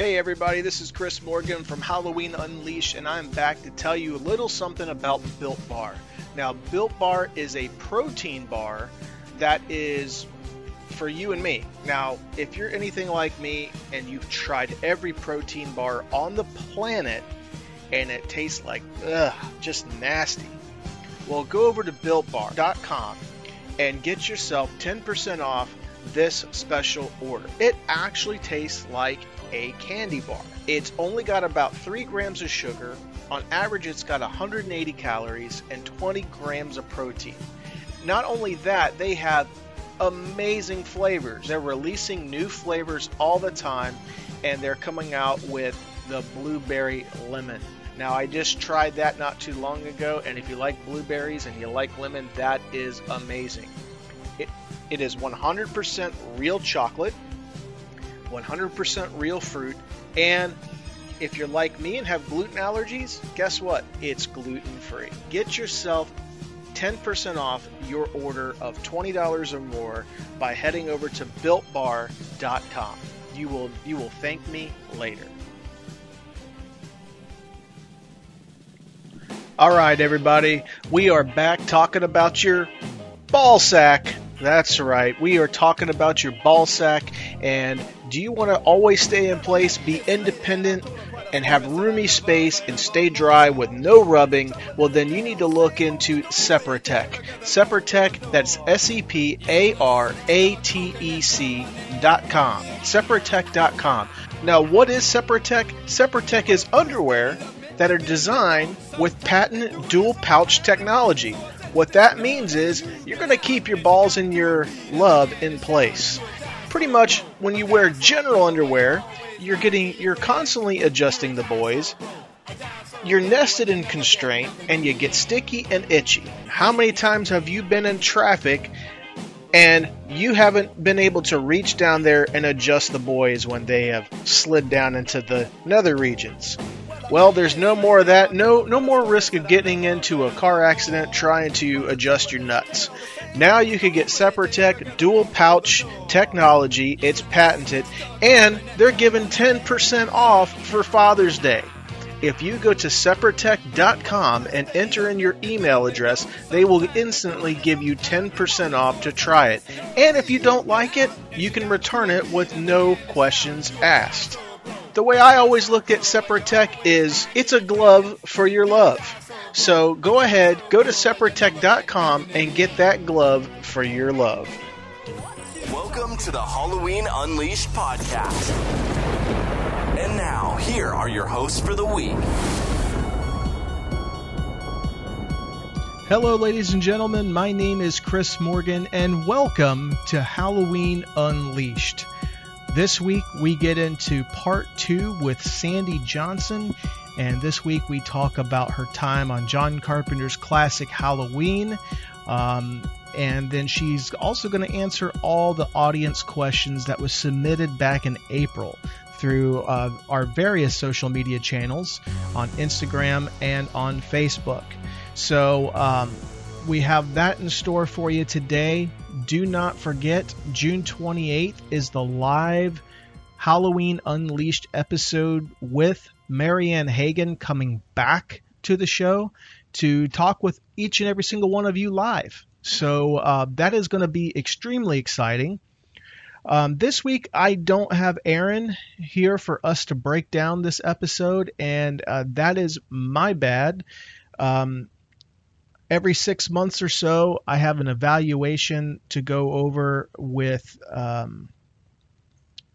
Hey everybody, this is Chris Morgan from Halloween Unleashed, and I'm back to tell you a little something about Built Bar. Now, Built Bar is a protein bar that is for you and me. Now, if you're anything like me and you've tried every protein bar on the planet and it tastes like, ugh, just nasty, well, go over to BuiltBar.com and get yourself 10% off this special order. It actually tastes like a candy bar. It's only got about 3 grams of sugar. On average, it's got 180 calories and 20 grams of protein. Not only that, they have amazing flavors. They're releasing new flavors all the time, and they're coming out with the blueberry lemon. Now, I just tried that not too long ago, and if you like blueberries and you like lemon, that is amazing. It, it is 100% real chocolate, 100% real fruit, and if you're like me and have gluten allergies, guess what? It's gluten free. Get yourself 10% off your order of $20 or more by heading over to builtbar.com. You will you will thank me later. All right, everybody, we are back talking about your ball sack. That's right. We are talking about your ball sack. And do you want to always stay in place, be independent, and have roomy space and stay dry with no rubbing? Well, then you need to look into Separatec. Separatec, that's S E P A R A T E C dot com. Separatec.com. Now, what is Separatec? Separatec is underwear that are designed with patent dual pouch technology. What that means is you're going to keep your balls and your love in place. Pretty much when you wear general underwear, you're getting you're constantly adjusting the boys. You're nested in constraint and you get sticky and itchy. How many times have you been in traffic and you haven't been able to reach down there and adjust the boys when they have slid down into the nether regions? Well, there's no more of that. No, no more risk of getting into a car accident trying to adjust your nuts. Now you can get Separatec dual pouch technology. It's patented, and they're giving 10% off for Father's Day. If you go to separatec.com and enter in your email address, they will instantly give you 10% off to try it. And if you don't like it, you can return it with no questions asked the way I always look at Separatec is it's a glove for your love. So go ahead, go to separatec.com and get that glove for your love. Welcome to the Halloween Unleashed podcast. And now, here are your hosts for the week. Hello, ladies and gentlemen. My name is Chris Morgan, and welcome to Halloween Unleashed. This week we get into part two with Sandy Johnson, and this week we talk about her time on John Carpenter's classic Halloween. Um, and then she's also going to answer all the audience questions that was submitted back in April through uh, our various social media channels on Instagram and on Facebook. So um, we have that in store for you today do not forget, June 28th is the live Halloween Unleashed episode with Marianne Hagan coming back to the show to talk with each and every single one of you live. So uh, that is going to be extremely exciting. Um, this week, I don't have Aaron here for us to break down this episode, and uh, that is my bad. Um, every six months or so, I have an evaluation to go over with um,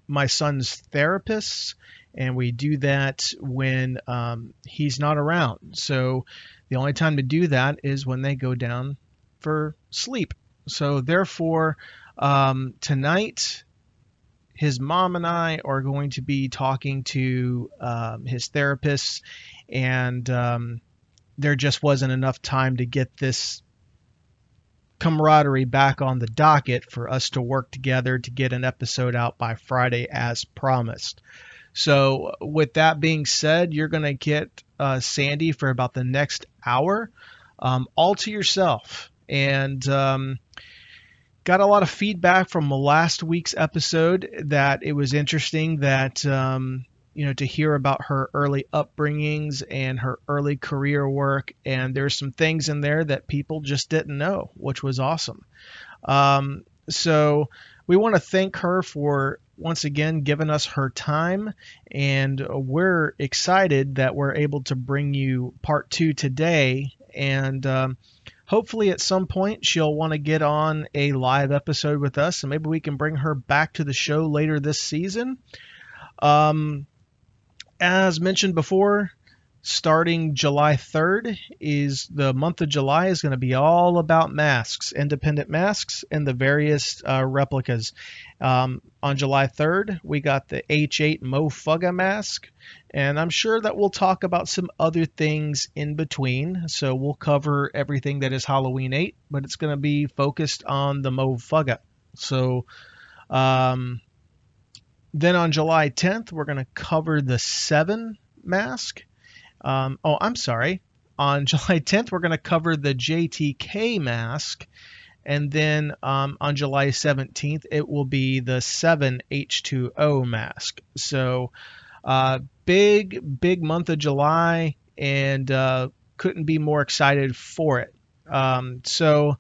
my son's therapists, and we do that when um, he's not around. So the only time to do that is when they go down for sleep. So therefore, um, tonight, his mom and I are going to be talking to um, his therapists and um, there just wasn't enough time to get this camaraderie back on the docket for us to work together to get an episode out by Friday as promised. So, with that being said, you're going to get uh, Sandy for about the next hour, um, all to yourself. And um, got a lot of feedback from last week's episode that it was interesting that um, you know, to hear about her early upbringings and her early career work. And there's some things in there that people just didn't know, which was awesome. Um, so we want to thank her for once again giving us her time, and we're excited that we're able to bring you part two today. And um, hopefully, at some point, she'll want to get on a live episode with us, and maybe we can bring her back to the show later this season. Um, as mentioned before, starting July 3rd is the month of July is going to be all about masks, independent masks, and the various uh, replicas. Um, on July 3rd, we got the H8 Mofugga mask, and I'm sure that we'll talk about some other things in between. So we'll cover everything that is Halloween 8, but it's going to be focused on the Mofugga. So, um, then on July 10th, we're going to cover the 7 mask. Um, oh, I'm sorry. On July 10th, we're going to cover the JTK mask. And then um, on July 17th, it will be the 7H2O mask. So, uh, big, big month of July, and uh, couldn't be more excited for it. Um, so,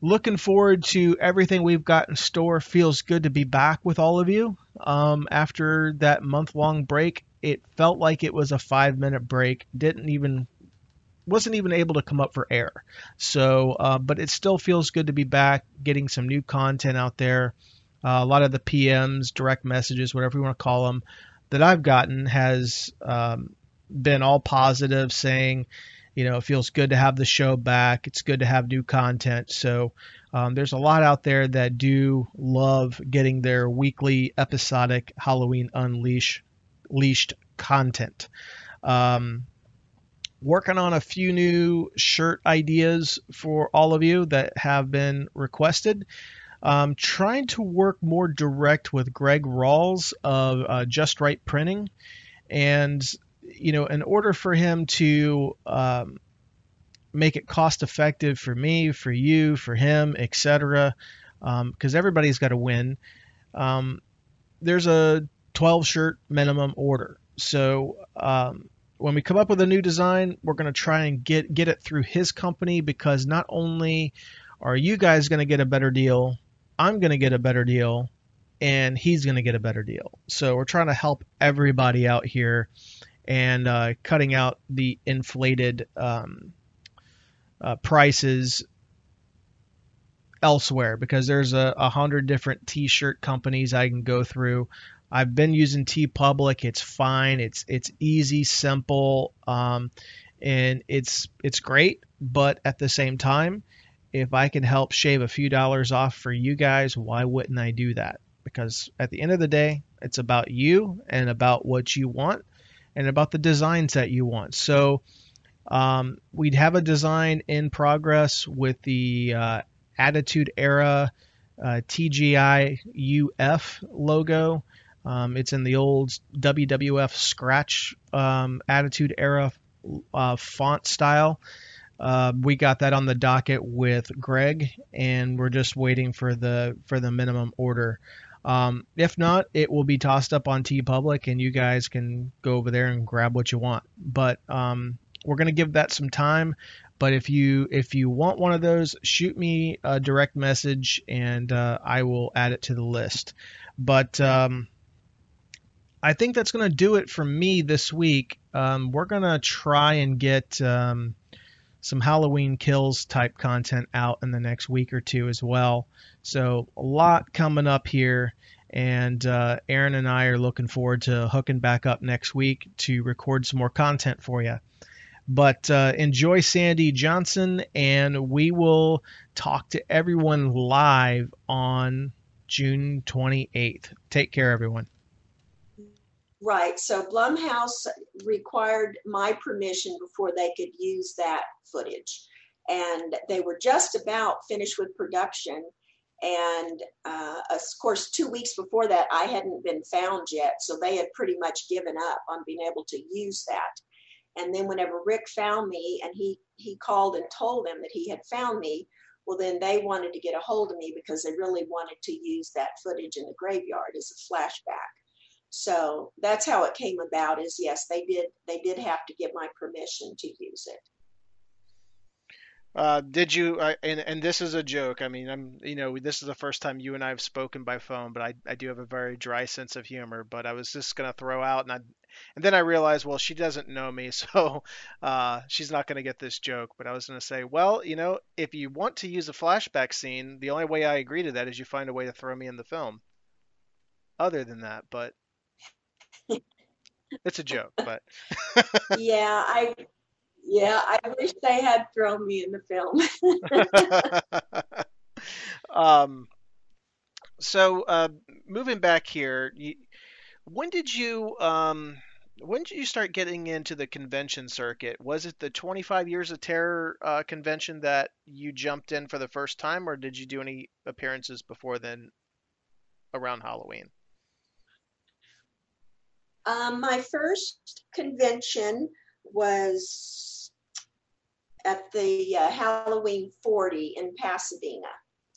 looking forward to everything we've got in store. Feels good to be back with all of you um, after that month long break it felt like it was a five minute break. Didn't even wasn't even able to come up for air. So, uh, but it still feels good to be back, getting some new content out there. Uh, a lot of the PMs, direct messages, whatever you want to call them, that I've gotten has um, been all positive, saying, you know, it feels good to have the show back. It's good to have new content. So um, there's a lot out there that do love getting their weekly episodic Halloween Unleash leashed content. Um, working on a few new shirt ideas for all of you that have been requested. Um, trying to work more direct with Greg Rawls of uh, Just Right Printing, and you know, in order for him to um, make it cost effective for me, for you, for him, etc., because um, everybody's got to win. Um, there's a 12 shirt minimum order. So um, when we come up with a new design, we're going to try and get get it through his company because not only are you guys going to get a better deal, I'm going to get a better deal, and he's going to get a better deal. So we're trying to help everybody out here and uh, cutting out the inflated um, uh, prices elsewhere because there's a, a hundred different t-shirt companies I can go through I've been using TeePublic. It's fine. It's it's easy, simple, um, and it's it's great. But at the same time, if I can help shave a few dollars off for you guys, why wouldn't I do that? Because at the end of the day, it's about you and about what you want and about the designs that you want. So um, we'd have a design in progress with the uh, Attitude Era uh, TGI UF logo. Um, it's in the old WWF Scratch um, Attitude Era uh, font style. Uh, we got that on the docket with Greg, and we're just waiting for the for the minimum order. Um, if not, it will be tossed up on TeePublic, and you guys can go over there and grab what you want. But um, we're gonna give that some time. But if you if you want one of those, shoot me a direct message, and uh, I will add it to the list. But um, I think that's going to do it for me this week. Um, we're going to try and get um, some Halloween kills type content out in the next week or two as well. So, a lot coming up here. And uh, Aaron and I are looking forward to hooking back up next week to record some more content for you. But uh, enjoy Sandy Johnson, and we will talk to everyone live on June 28th. Take care, everyone. Right. So Blumhouse required my permission before they could use that footage. And they were just about finished with production. And uh, of course, two weeks before that, I hadn't been found yet. So they had pretty much given up on being able to use that. And then whenever Rick found me and he, he called and told them that he had found me, well, then they wanted to get a hold of me because they really wanted to use that footage in the graveyard as a flashback. So that's how it came about. Is yes, they did. They did have to get my permission to use it. Uh, did you? Uh, and and this is a joke. I mean, I'm you know this is the first time you and I have spoken by phone, but I I do have a very dry sense of humor. But I was just gonna throw out, and I and then I realized, well, she doesn't know me, so uh, she's not gonna get this joke. But I was gonna say, well, you know, if you want to use a flashback scene, the only way I agree to that is you find a way to throw me in the film. Other than that, but it's a joke. But yeah, I yeah, I wish they had thrown me in the film. um, so uh, moving back here, you, when did you um, when did you start getting into the convention circuit? Was it the 25 Years of Terror uh, convention that you jumped in for the first time, or did you do any appearances before then around Halloween? Um, my first convention was at the uh, Halloween 40 in Pasadena.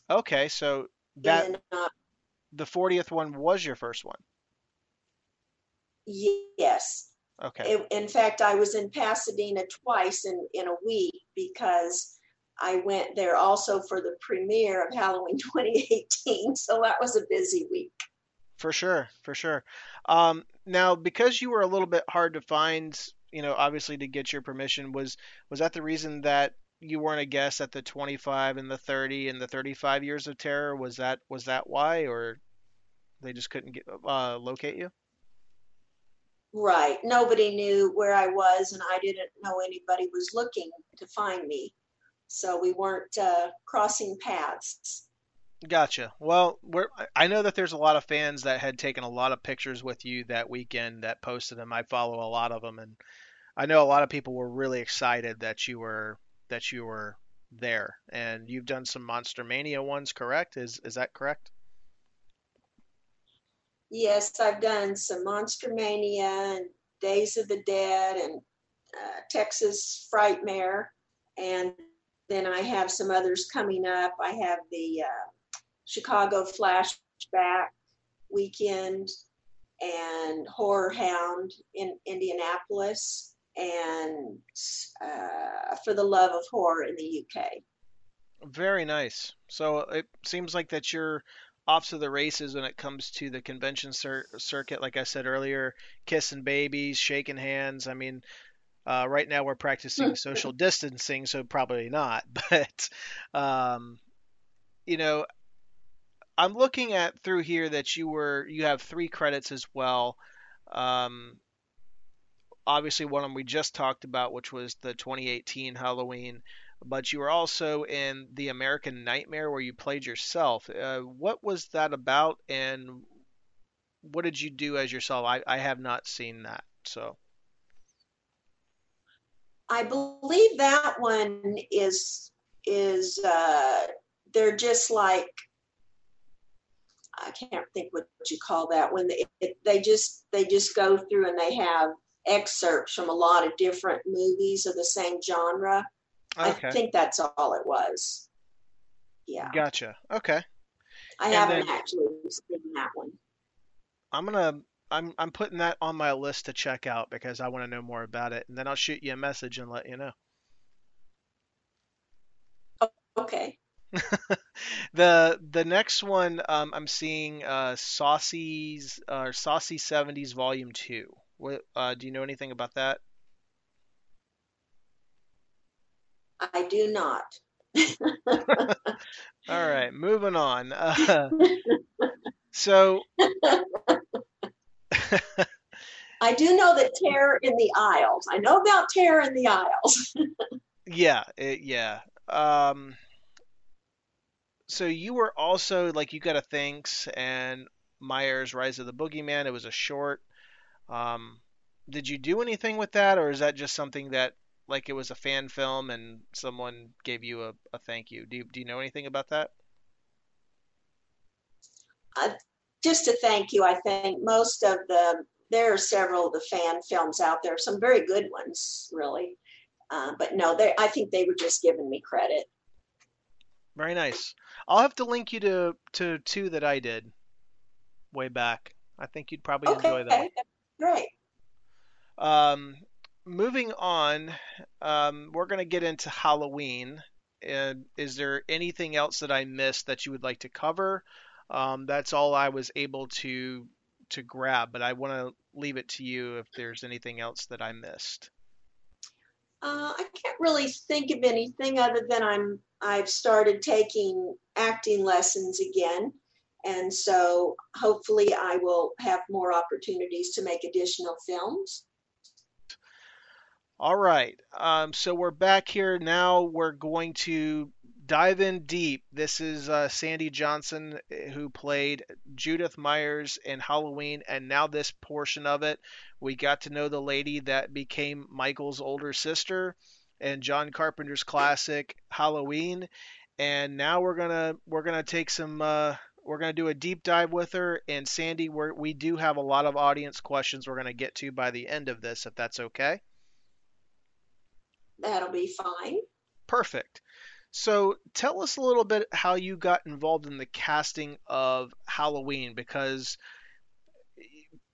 Okay, so that uh, the 40th one was your first one. Yes. Okay. It, in fact, I was in Pasadena twice in in a week because I went there also for the premiere of Halloween 2018. So that was a busy week. For sure, for sure. Um, now, because you were a little bit hard to find you know, obviously to get your permission was was that the reason that you weren't a guest at the 25 and the 30 and the 35 years of terror? Was that was that why, or they just couldn't get uh, locate you? Right. Nobody knew where I was, and I didn't know anybody was looking to find me, so we weren't uh, crossing paths. Gotcha. Well, I know that there's a lot of fans that had taken a lot of pictures with you that weekend that posted them. I follow a lot of them, and I know a lot of people were really excited that you were that you were there. And you've done some Monster Mania ones, correct? Is is that correct? Yes, I've done some Monster Mania and Days of the Dead and uh, Texas Frightmare, and then I have some others coming up. I have the uh, Chicago Flashback Weekend and Horror Hound in Indianapolis and uh, For the Love of Horror in the UK. Very nice. So it seems like that you're off to the races when it comes to the convention cir- circuit. Like I said earlier, kissing babies, shaking hands. I mean, uh, right now we're practicing social distancing, so probably not. But um, you know, I'm looking at through here that you were you have three credits as well. Um, obviously, one of them we just talked about, which was the 2018 Halloween. But you were also in the American Nightmare, where you played yourself. Uh, what was that about, and what did you do as yourself? I, I have not seen that, so. I believe that one is is uh, they're just like I can't think what you call that when they they just they just go through and they have excerpts from a lot of different movies of the same genre. Okay. I think that's all it was. Yeah. Gotcha. Okay. I and haven't then, actually seen that one. I'm gonna I'm I'm putting that on my list to check out because I want to know more about it, and then I'll shoot you a message and let you know. Okay. the the next one um, I'm seeing uh, Saucy's uh, Saucy Seventies Volume Two. What uh, do you know anything about that? I do not. All right, moving on. Uh, so. I do know that Terror in the Aisles. I know about Terror in the Aisles. yeah, it, yeah. Um, so you were also like you got a thanks and Myers Rise of the Boogeyman. It was a short. Um, did you do anything with that, or is that just something that like it was a fan film and someone gave you a, a thank you? Do you do you know anything about that? Uh, just a thank you. I think most of the there are several of the fan films out there, some very good ones, really. Uh, but no, they I think they were just giving me credit. Very nice. I'll have to link you to to two that I did way back. I think you'd probably okay, enjoy that. Great. Um, moving on, um, we're going to get into Halloween. And is there anything else that I missed that you would like to cover? Um, that's all I was able to to grab, but I want to leave it to you if there's anything else that I missed. Uh, I can't really think of anything other than I'm I've started taking acting lessons again, and so hopefully I will have more opportunities to make additional films. All right. Um, so we're back here now. We're going to dive in deep. This is uh, Sandy Johnson eh, who played Judith Myers in Halloween, and now this portion of it, we got to know the lady that became Michael's older sister and John Carpenter's classic Halloween. And now we're gonna we're gonna take some uh, we're gonna do a deep dive with her. And Sandy, we we do have a lot of audience questions we're gonna get to by the end of this, if that's okay. That'll be fine. Perfect. So tell us a little bit how you got involved in the casting of Halloween because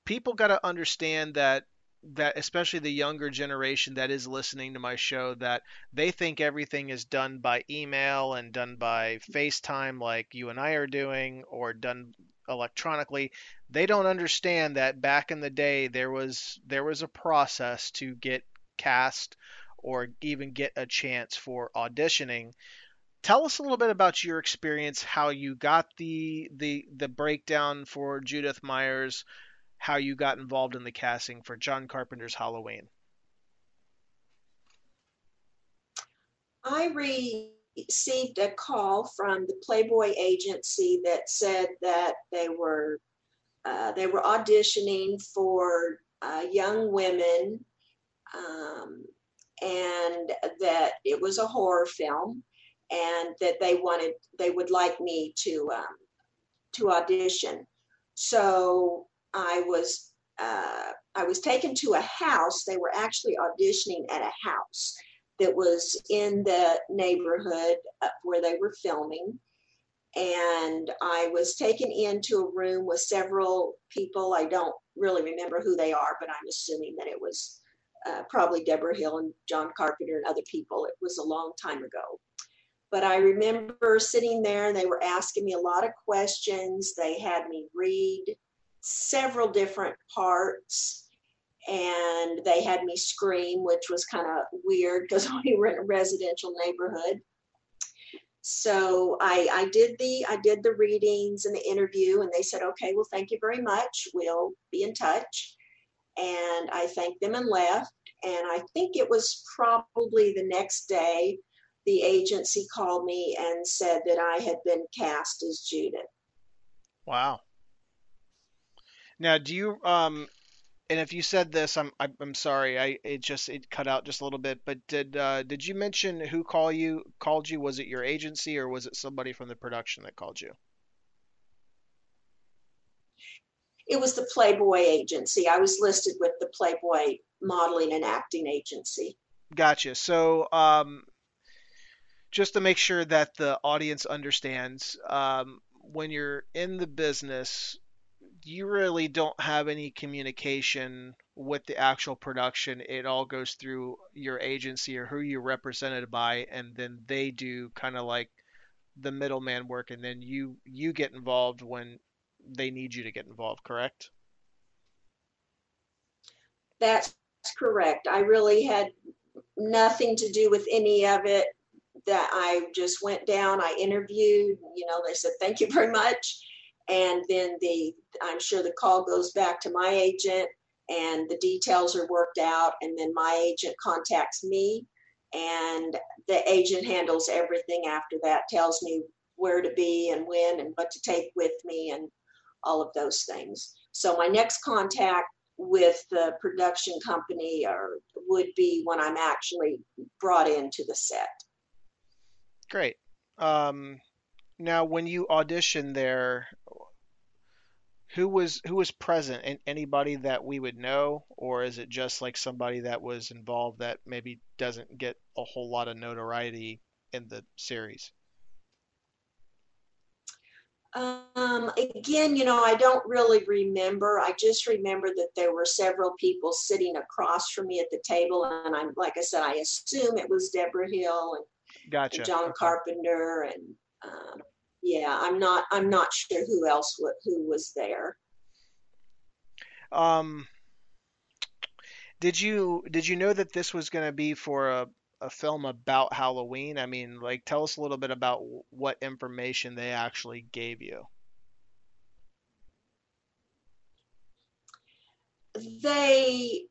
people got to understand that that especially the younger generation that is listening to my show that they think everything is done by email and done by FaceTime like you and I are doing or done electronically they don't understand that back in the day there was there was a process to get cast or even get a chance for auditioning. Tell us a little bit about your experience, how you got the the the breakdown for Judith Myers, how you got involved in the casting for John Carpenter's Halloween. I received a call from the Playboy agency that said that they were uh, they were auditioning for uh, young women um, and that it was a horror film and that they wanted they would like me to um, to audition so i was uh, i was taken to a house they were actually auditioning at a house that was in the neighborhood where they were filming and i was taken into a room with several people i don't really remember who they are but i'm assuming that it was uh, probably Debra Hill and John Carpenter and other people. It was a long time ago. But I remember sitting there and they were asking me a lot of questions. They had me read several different parts and they had me scream, which was kind of weird because we were in a residential neighborhood. So I, I did the I did the readings and the interview, and they said, "Okay, well, thank you very much. We'll be in touch." and I thanked them and left. And I think it was probably the next day the agency called me and said that I had been cast as Judith. Wow. Now, do you um and if you said this, I'm I'm sorry. I it just it cut out just a little bit. But did uh, did you mention who call you called you? Was it your agency or was it somebody from the production that called you? it was the Playboy agency. I was listed with the Playboy modeling and acting agency. Gotcha. So, um, just to make sure that the audience understands, um, when you're in the business, you really don't have any communication with the actual production. It all goes through your agency or who you're represented by, and then they do kind of like the middleman work, and then you you get involved when they need you to get involved, correct? That's correct. I really had nothing to do with any of it. That I just went down, I interviewed, you know, they said, thank you very much. And then the, I'm sure the call goes back to my agent and the details are worked out. And then my agent contacts me and the agent handles everything after that, tells me where to be and when and what to take with me and all of those things. So my next contact with the production company or would be when I'm actually brought into the set. Great. Um, now, when you audition there, who was who was present? And anybody that we would know, or is it just like somebody that was involved that maybe doesn't get a whole lot of notoriety in the series? Um, again, you know, I don't really remember. I just remember that there were several people sitting across from me at the table, and I'm like I said, I assume it was Debra Hill and, Gotcha. and John Okay. Carpenter, and um, yeah, I'm not I'm not sure who else wa- who was there. Um, did you did you know that this was going to be for a a film about Halloween? I mean, like, tell us a little bit about what information they actually gave you. They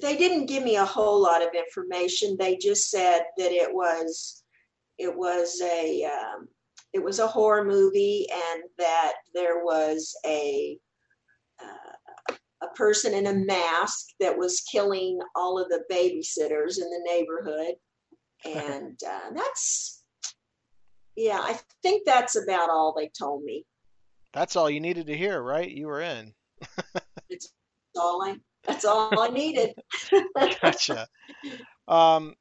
they didn't give me a whole lot of information. They just said that it was it was a um, it was a horror movie and that there was a uh, a person in a mask that was killing all of the babysitters in the neighborhood and uh, that's yeah i think that's about all they told me That's all you needed to hear, right? You were in. it's all i that's all i needed Gotcha. Um,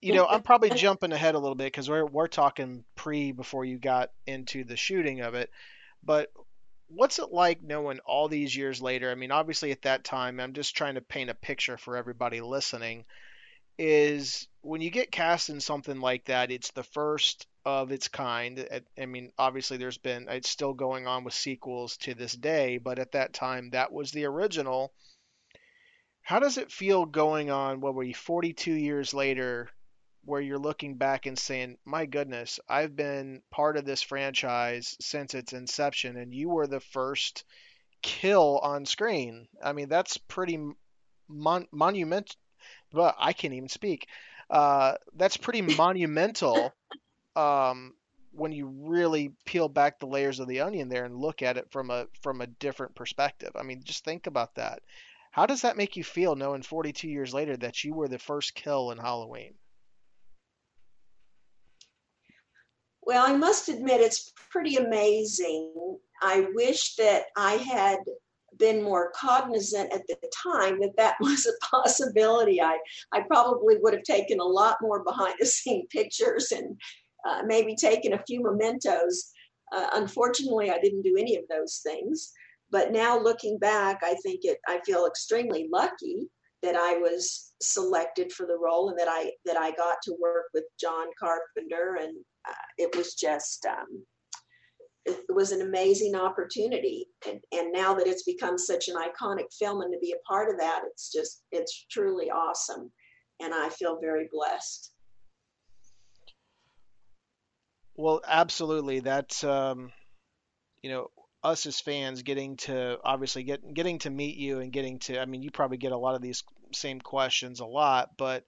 you know, I'm probably jumping ahead a little bit because we're we're talking pre before you got into the shooting of it. But what's it like knowing all these years later? I mean, obviously at that time, I'm just trying to paint a picture for everybody listening. Is when you get cast in something like that, it's the first of its kind. I I mean, obviously there's been it's still going on with sequels to this day, but at that time that was the original. How does it feel going on, what were you, 42 years later, where you're looking back and saying, my goodness, I've been part of this franchise since its inception, and you were the first kill on screen? I mean, that's pretty mon- monumental. But I can't even speak. Uh, that's pretty monumental um, when you really peel back the layers of the onion there and look at it from a from a different perspective. I mean, just think about that. How does that make you feel knowing 42 years later that you were the first kill in Halloween? Well, I must admit, it's pretty amazing. I wish that I had been more cognizant at the time that that was a possibility. I, I probably would have taken a lot more behind the scene pictures and uh, maybe taken a few mementos. Uh, unfortunately, I didn't do any of those things. But now looking back, I think it, I feel extremely lucky that I was selected for the role and that I that I got to work with John Carpenter and uh, it was just um, it was an amazing opportunity. And, and now that it's become such an iconic film and to be a part of that it's just it's truly awesome. And i feel very blessed. Well, absolutely. That's um, you know, us as fans getting to obviously get getting to meet you and getting to I mean, you probably get a lot of these same questions a lot, but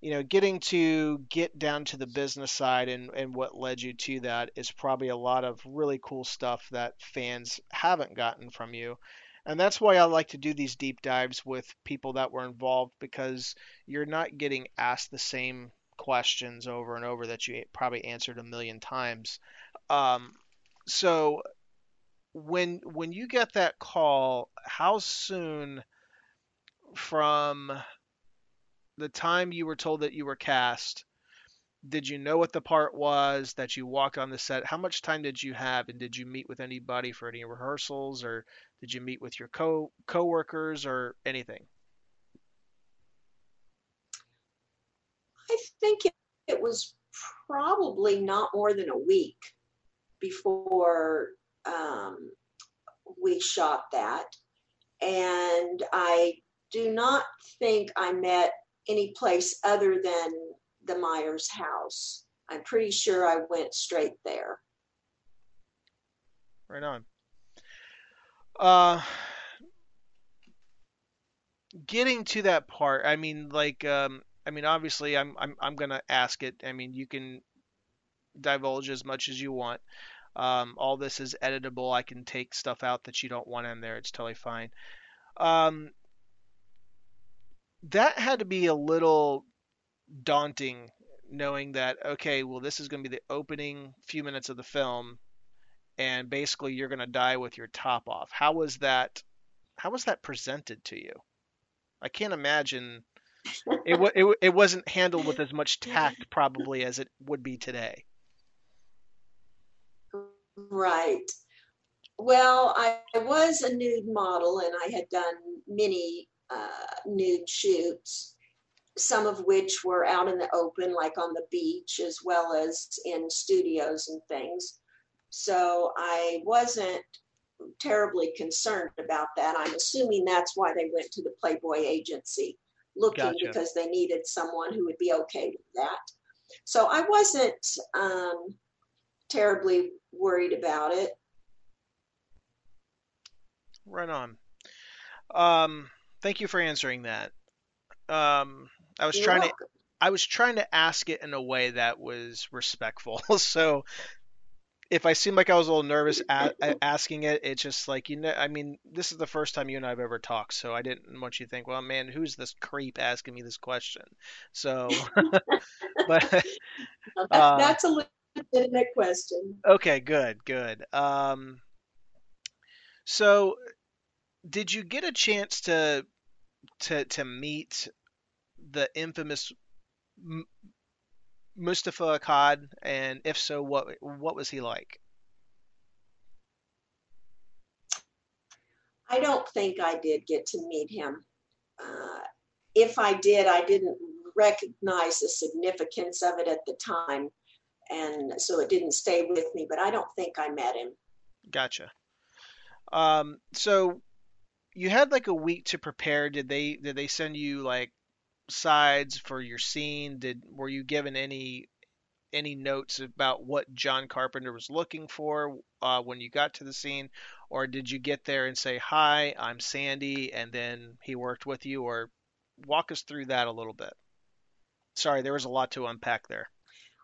you know, getting to get down to the business side and, and what led you to that is probably a lot of really cool stuff that fans haven't gotten from you. And that's why I like to do these deep dives with people that were involved because you're not getting asked the same questions over and over that you probably answered a million times. Um, so when when you get that call, how soon from the time you were told that you were cast, did you know what the part was that you walked on the set? How much time did you have, and did you meet with anybody for any rehearsals, or did you meet with your co coworkers or anything? i think it, it was probably not more than a week before um, we shot that and i do not think i met any place other than the myers house i'm pretty sure i went straight there Right on. Uh, getting to that part, I mean, like, um, I mean, obviously, I'm, I'm, I'm gonna ask it. I mean, you can divulge as much as you want. Um, all this is editable. I can take stuff out that you don't want in there. It's totally fine. Um, that had to be a little daunting, knowing that okay, well, this is gonna be the opening few minutes of the film, and basically you're gonna die with your top off. How was that? How was that presented to you? I can't imagine it, it, it wasn't handled with as much tact probably as it would be today. Right. Well, I was a nude model and I had done many uh, nude shoots, some of which were out in the open, like on the beach, as well as in studios and things. So I wasn't terribly concerned about that. I'm assuming that's why they went to the Playboy agency looking Gotcha. because they needed someone who would be okay with that. So I wasn't um, terribly worried about it. Right on. Um, thank you for answering that. Um, I was You're trying to. I was trying to ask it in a way that was respectful. so if I seemed like I was a little nervous a- a- asking it, it's just like you know. I mean, this is the first time you and I have ever talked, so I didn't want you to think, well, man, who's this creep asking me this question? So, but Now, that- Uh, that's a legitimate question. okay, good, good. Um, so did you get a chance to to to meet the infamous M- Moustapha Akkad, and if so, what what was he like? I don't think I did get to meet him. Uh, if I did, I didn't recognize the significance of it at the time. And so it didn't stay with me, but I don't think I met him. Gotcha. Um, so you had like a week to prepare. Did they did they send you like sides for your scene? Did were you given any any notes about what John Carpenter was looking for uh, when you got to the scene, or did you get there and say, "Hi, I'm Sandy," and then he worked with you, or walk us through that a little bit? Sorry, there was a lot to unpack there.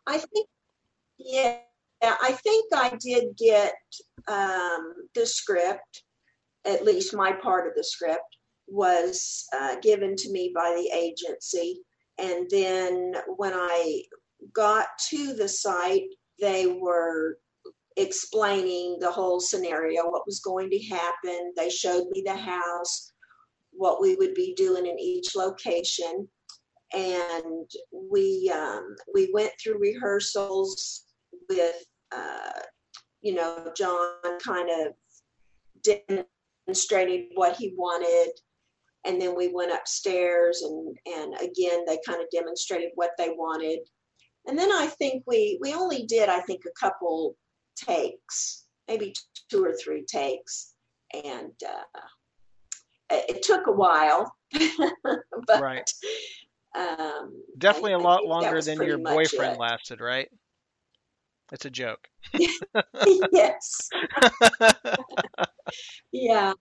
I think, yeah, I think I did get um, the script, at least my part of the script was uh, given to me by the agency. And then when I got to the site, they were explaining the whole scenario, what was going to happen. They showed me the house, what we would be doing in each location and we um, we went through rehearsals with uh, you know John kind of demonstrated what he wanted and then we went upstairs and and again they kind of demonstrated what they wanted and then I think we we only did I think a couple takes maybe two or three takes and uh, it, took a while but Right. um, Definitely I- a lot longer than your boyfriend lasted, right? It's a joke. yes. yeah.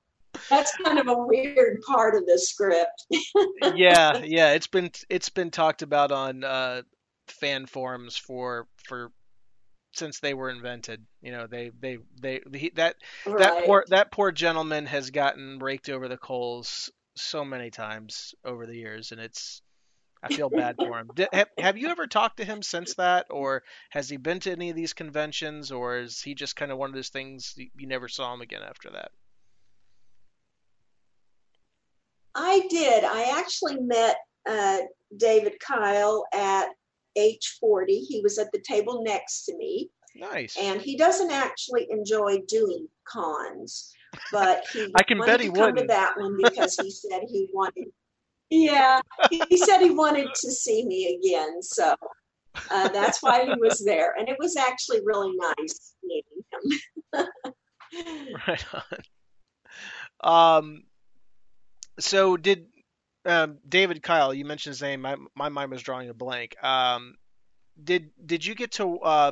That's kind of a weird part of the script. yeah, yeah, it's been it's been talked about on uh, fan forums for for since they were invented. You know, they they they he, that that poor that poor gentleman has gotten raked over the coals so many times over the years, and it's I feel bad for him. Did, have, have you ever talked to him since that, or has he been to any of these conventions, or is he just kind of one of those things you, never saw him again after that? I did. I actually met uh, David Kyle at H40. He was at the table next to me, Nice. and he doesn't actually enjoy doing cons, but he I can bet he come wouldn't. to that one because he said he wanted. Yeah, he said he wanted to see me again, so uh, that's why he was there, and it was actually really nice meeting him. Right on. Um, so did um, David Kyle? You mentioned his name. My my mind was drawing a blank. Um, did did you get to uh,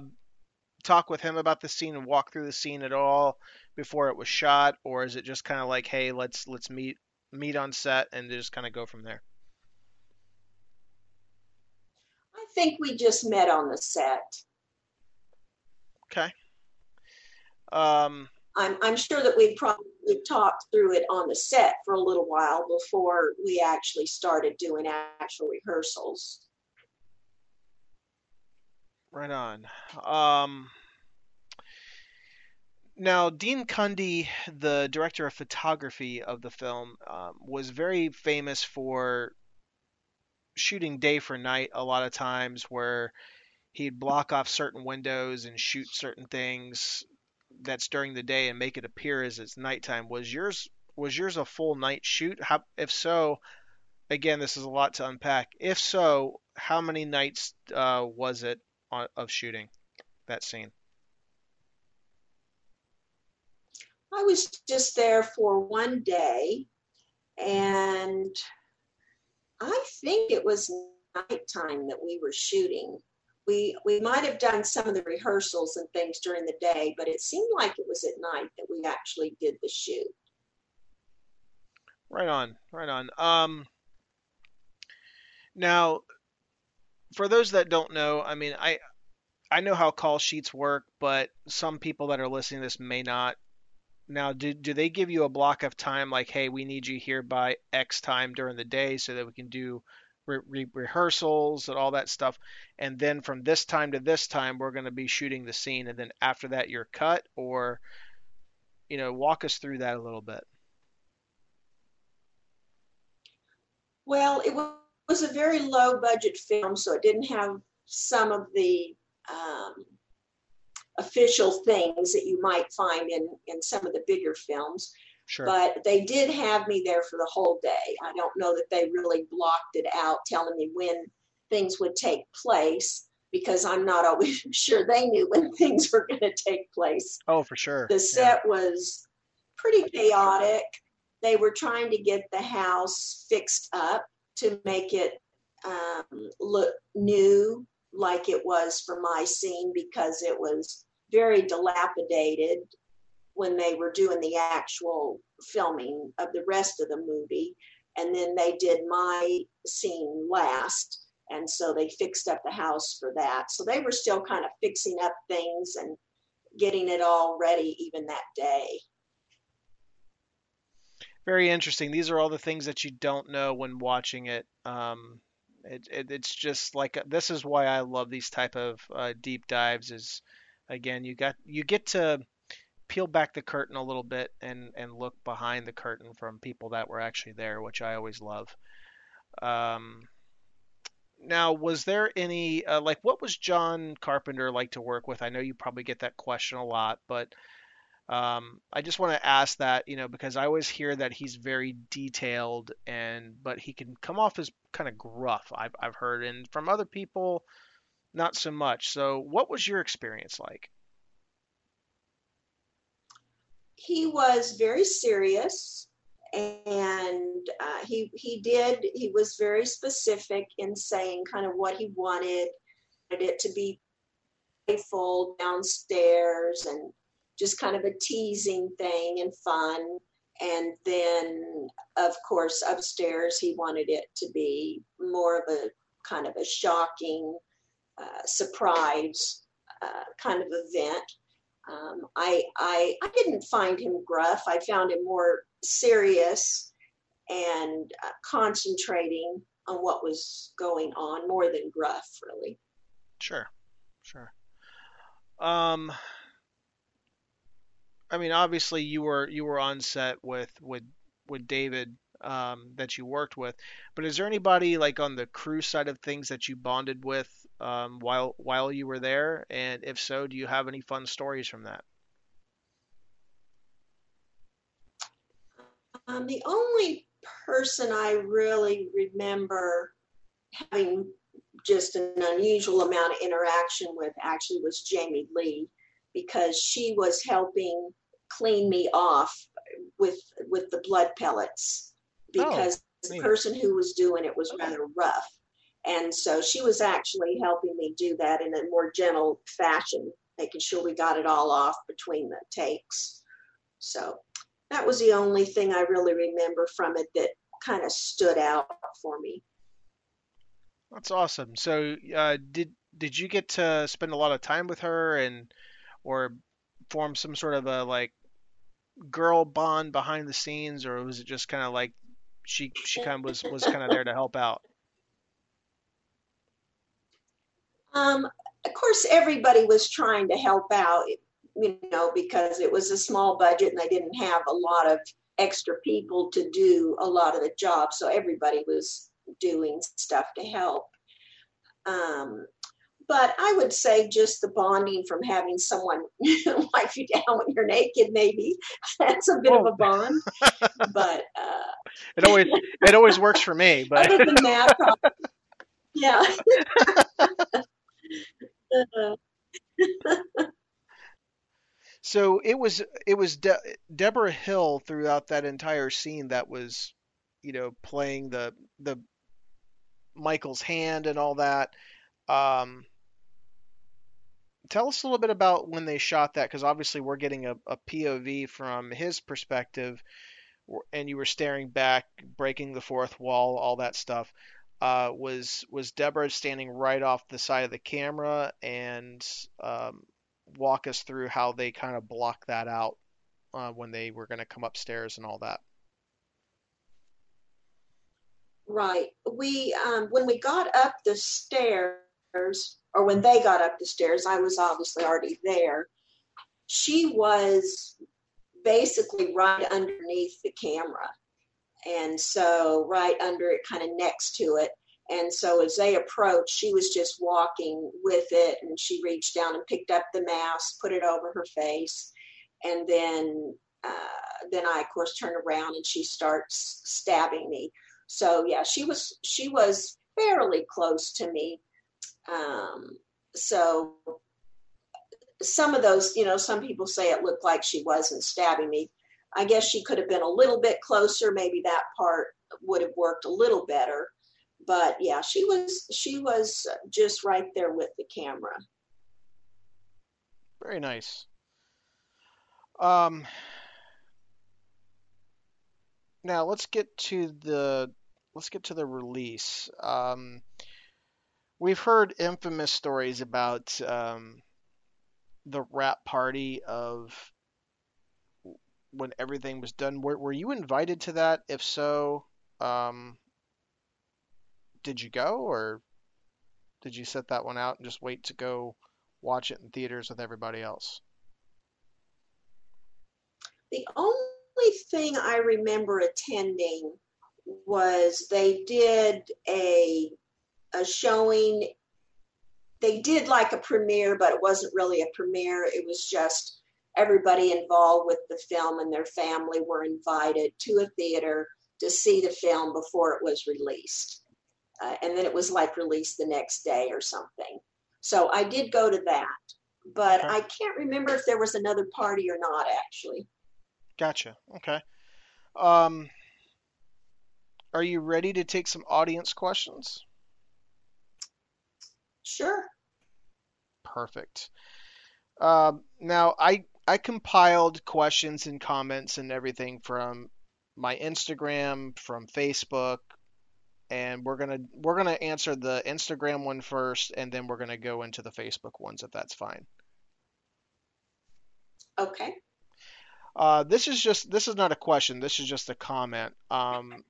talk with him about the scene and walk through the scene at all before it was shot, or is it just kind of like, hey, let's let's meet meet on set and just kind of go from there? I think we just met on the set. Okay. Um, I'm, I'm sure that we probably talked through it on the set for a little while before we actually started doing actual rehearsals. Right on. Um, now, Dean Cundey, the director of photography of the film, um, was very famous for shooting day for night a lot of times, where he'd block off certain windows and shoot certain things that's during the day and make it appear as it's nighttime. Was yours was yours a full night shoot? How, if so, again, this is a lot to unpack. If so, how many nights uh, was it on, of shooting that scene? I was just there for one day, and I think it was nighttime that we were shooting. We we might have done some of the rehearsals and things during the day, but it seemed like it was at night that we actually did the shoot. Right on, right on. Um, now, for those that don't know, I mean, I I know how call sheets work, but some people that are listening to this may not. Now, do do they give you a block of time like, hey, we need you here by X time during the day so that we can do re- re- rehearsals and all that stuff, and then from this time to this time we're going to be shooting the scene, and then after that you're cut, or you know, walk us through that a little bit. Well, it was a very low budget film, so it didn't have some of the um, official things that you might find in, in some of the bigger films. Sure. But they did have me there for the whole day. I don't know that they really blocked it out, telling me when things would take place because I'm not always sure they knew when things were going to take place. Oh, for sure. The set yeah. was pretty chaotic they were trying to get the house fixed up to make it um, look new like it was for my scene because it was very dilapidated when they were doing the actual filming of the rest of the movie and then they did my scene last and so they fixed up the house for that so they were still kind of fixing up things and getting it all ready even that day very interesting. These are all the things that you don't know when watching it. Um, it, it, it's just like this is why I love these type of uh, deep dives. Is again, you got you get to peel back the curtain a little bit and and look behind the curtain from people that were actually there, which I always love. Um, now, was there any uh, like what was John Carpenter like to work with? I know you probably get that question a lot, but um, I just want to ask that, you know, because I always hear that he's very detailed and but he can come off as kind of gruff. I've I've heard and from other people, not so much. So, what was your experience like? He was very serious, and uh, he he did he was very specific in saying kind of what he wanted, wanted it to be playful downstairs and just kind of a teasing thing and fun. And then, of course, upstairs, he wanted it to be more of a kind of a shocking uh, surprise uh, kind of event. Um, I, I, I didn't find him gruff. I found him more serious and uh, concentrating on what was going on more than gruff, really. Sure, sure. Um, I mean, obviously you were you were on set with with with David um, that you worked with, but is there anybody like on the crew side of things that you bonded with um, while while you were there? And if so, do you have any fun stories from that? Um, the only person I really remember having just an unusual amount of interaction with actually was Jamie Lee because she was helping clean me off with with the blood pellets because oh, the person who was doing it was rather rough. And so she was actually helping me do that in a more gentle fashion, making sure we got it all off between the takes. So that was the only thing I really remember from it that kind of stood out for me. That's awesome. So, uh, did did you get to spend a lot of time with her and or form some sort of a like girl bond behind the scenes, or was it just kind of like she she kind of was was kind of there to help out? Um, of course, everybody was trying to help out, you know, because it was a small budget and they didn't have a lot of extra people to do a lot of the jobs. So everybody was doing stuff to help. Um, but I would say just the bonding from having someone wipe you down when you're naked, maybe that's a bit oh. of a bond. but uh, it always it always works for me. But other than that, probably, yeah. so it was it was De- Debra Hill throughout that entire scene that was, you know, playing the the Michael's hand and all that. Um, tell us a little bit about when they shot that, because obviously we're getting a, a POV from his perspective, and you were staring back, breaking the fourth wall, all that stuff. Uh, was was Debra standing right off the side of the camera and um, walk us through how they kind of blocked that out uh, when they were going to come upstairs and all that. Right. We um, when we got up the stairs, or when they got up the stairs, I was obviously already there. She was basically right underneath the camera. And so, right under it, kind of next to it. And so, as they approached, she was just walking with it. And she reached down and picked up the mask, put it over her face. And then, uh, then I, of course, turned around and she starts stabbing me. So, yeah, she was, she was fairly close to me um, so some of those, you know, some people say it looked like she wasn't stabbing me. I guess she could have been a little bit closer. Maybe that part would have worked a little better. But yeah, she was she was just right there with the camera. Very nice. Um, now let's get to the let's get to the release. Um, we've heard infamous stories about um, the wrap party of when everything was done. Were, were you invited to that? If so, um, did you go or did you set that one out and just wait to go watch it in theaters with everybody else? The only thing I remember attending was they did a a showing. They did like a premiere, but it wasn't really a premiere. It was just everybody involved with the film and their family were invited to a theater to see the film before it was released. Uh, and then it was like released the next day or something. So I did go to that, but okay. I can't remember if there was another party or not actually. Gotcha. Okay. Um, are you ready to take some audience questions? Sure. Perfect. Um, now, I I compiled questions and comments and everything from my Instagram, from Facebook, and we're gonna we're gonna answer the Instagram one first, and then we're gonna go into the Facebook ones if that's fine. Okay. Uh, this is just this is not a question. This is just a comment. Um,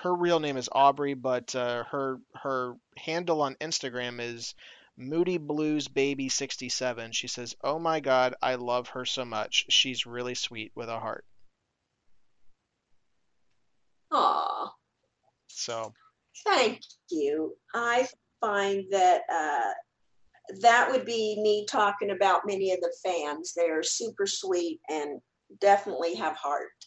her real name is Aubrey, but uh, her her handle on Instagram is Moody Blues Baby 67. She says, "Oh my God, I love her so much. She's really sweet with a heart." Aw. So. Thank you. I find that uh, that would be me talking about many of the fans. They are super sweet and definitely have heart.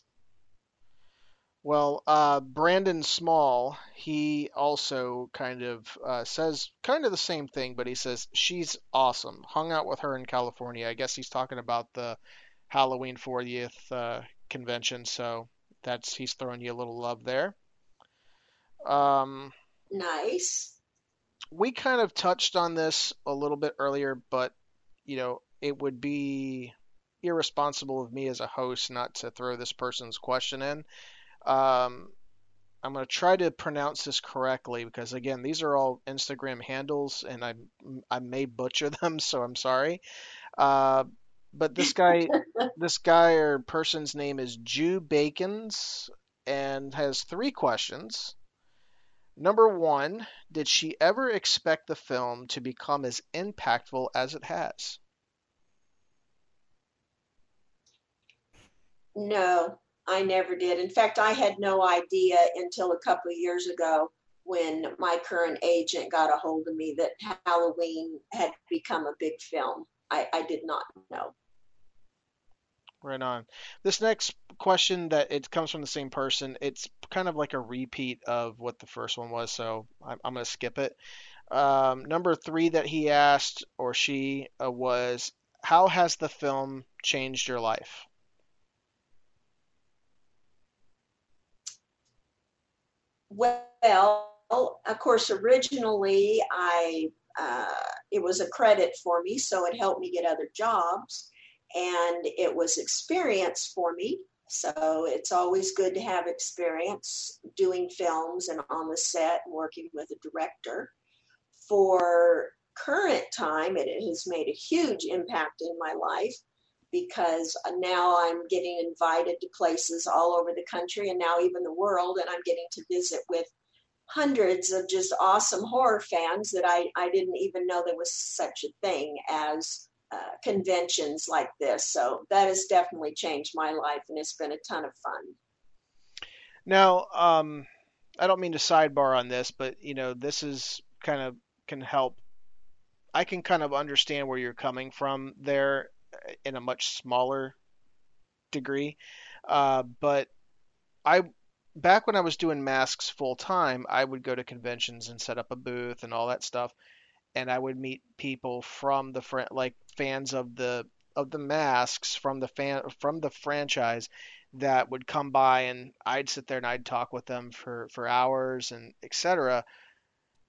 Well, uh, Brandon Small, he also kind of uh, says kind of the same thing, but he says she's awesome. Hung out with her in California. I guess he's talking about the Halloween 40th uh, convention, so that's he's throwing you a little love there. Um, nice. We kind of touched on this a little bit earlier, but you know, it would be irresponsible of me as a host not to throw this person's question in. Um, I'm going to try to pronounce this correctly because again, these are all Instagram handles, and I I may butcher them, so I'm sorry. Uh, but this guy, this guy or person's name is Jew Bacons, and has three questions. Number one, did she ever expect the film to become as impactful as it has? No, I never did. In fact, I had no idea until a couple of years ago when my current agent got a hold of me that Halloween had become a big film. I, I did not know. Right on. This next question that it comes from the same person. It's kind of like a repeat of what the first one was, so I'm, I'm going to skip it. Um, number three that he asked or she uh, was, "How has the film changed your life?" Well, of course, originally I uh, it was a credit for me, so it helped me get other jobs, and it was experience for me. So it's always good to have experience doing films and on the set, working with a director. For current time, it has made a huge impact in my life because now I'm getting invited to places all over the country and now even the world, and I'm getting to visit with hundreds of just awesome horror fans that I, I didn't even know there was such a thing as uh, conventions like this. So that has definitely changed my life and it's been a ton of fun. Now, um, I don't mean to sidebar on this, but you know, this is kind of can help. I can kind of understand where you're coming from there in a much smaller degree. Uh, but I back when I was doing masks full time, I would go to conventions and set up a booth and all that stuff, and I would meet people from the fr- like fans of the of the masks from the fan from the franchise that would come by and I'd sit there and I'd talk with them for for hours and etc.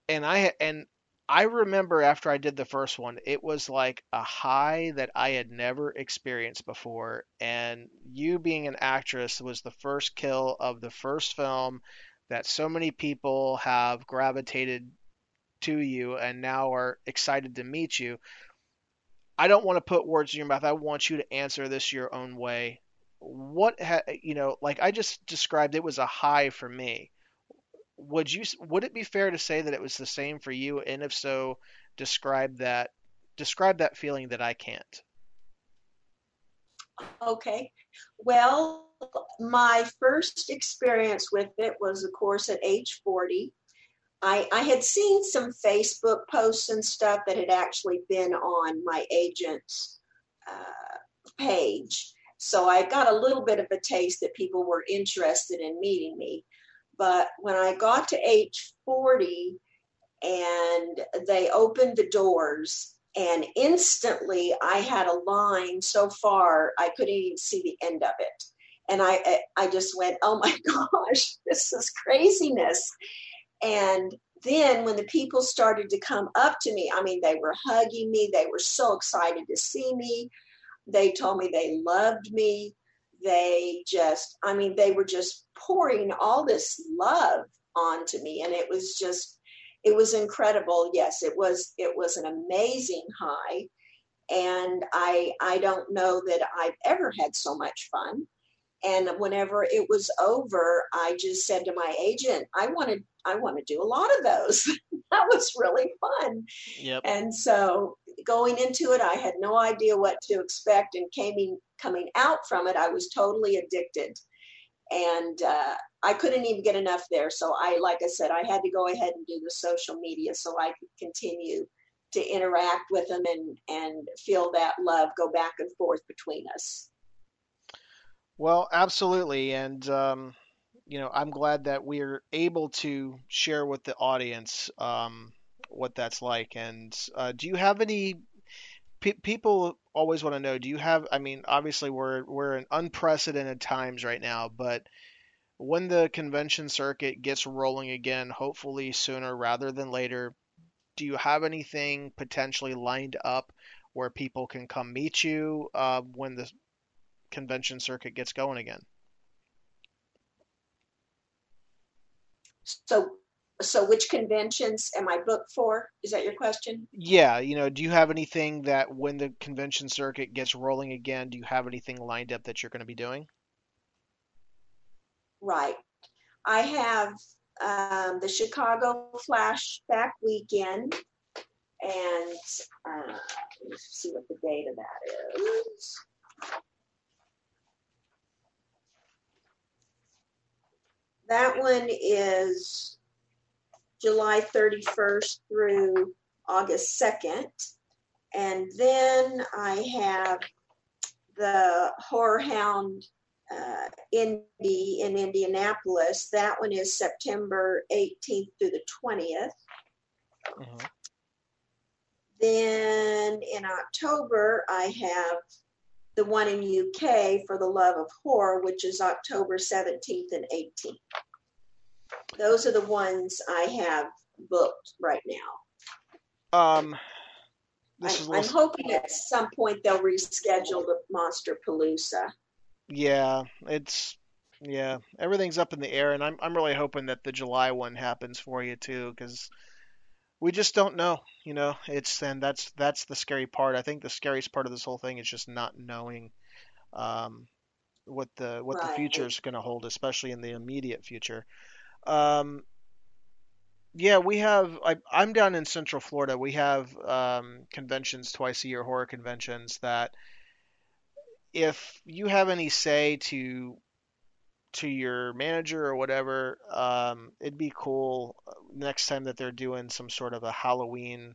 And I and I remember after I did the first one, it was like a high that I had never experienced before. And you being an actress was the first kill of the first film that so many people have gravitated to you and now are excited to meet you. I don't want to put words in your mouth. I want you to answer this your own way. What ha- you know, like I just described, it was a high for me would you would it be fair to say that it was the same for you? And if so describe that describe that feeling that i can't. Okay. Well my first experience with it was of course at age 40 I, I had seen some facebook posts and stuff that had actually been on my agent's uh, page. So i got a little bit of a taste that people were interested in meeting me but when I got to age 40 and they opened the doors, and instantly I had a line so far I couldn't even see the end of it. And I, I just went, oh my gosh, this is craziness. And then when the people started to come up to me, I mean, they were hugging me, they were so excited to see me. They told me they loved me they just, I mean, they were just pouring all this love onto me. And it was just, it was incredible. Yes, it was, it was an amazing high. And I, I don't know that I've ever had so much fun. And whenever it was over, I just said to my agent, I wanted, I want to do a lot of those. that was really fun. Yep. And so going into it, I had no idea what to expect, and coming coming out from it, I was totally addicted, and uh, I couldn't even get enough there. So I, like I said, I had to go ahead and do the social media so I could continue to interact with them and and feel that love go back and forth between us. Well, absolutely, and um, you know, I'm glad that we're able to share with the audience um, what that's like. And uh, do you have any pe- people always want to know? Do you have? I mean, obviously we're we're in unprecedented times right now, but when the convention circuit gets rolling again, hopefully sooner rather than later, do you have anything potentially lined up where people can come meet you uh, when the convention circuit gets going again? So so which conventions am I booked for? Is that your question? Yeah, you know, do you have anything that when the convention circuit gets rolling again, do you have anything lined up that you're going to be doing? Right. I have um, the Chicago Flashback Weekend, and uh, let's see what the date of that is. That one is July 31st through August 2nd. And then I have the HorrorHound uh, Indy in Indianapolis. That one is September 18th through the 20th. Mhm. Then in October, I have the one in UK for the love of horror, which is October 17th and 18th. Those are the ones I have booked right now. Um, this is I'm, I'm hoping at some point they'll reschedule the Monsterpalooza. yeah, it's yeah, everything's up in the air, and I'm I'm really hoping that the July one happens for you too, because we just don't know, you know. It's and that's that's the scary part. I think the scariest part of this whole thing is just not knowing um, what the what the future is going to hold, especially in the immediate future. Um, yeah, we have. I, I'm down in Central Florida. We have um, conventions twice a year, horror conventions. That if you have any say to to your manager or whatever, um, it'd be cool uh, next time that they're doing some sort of a Halloween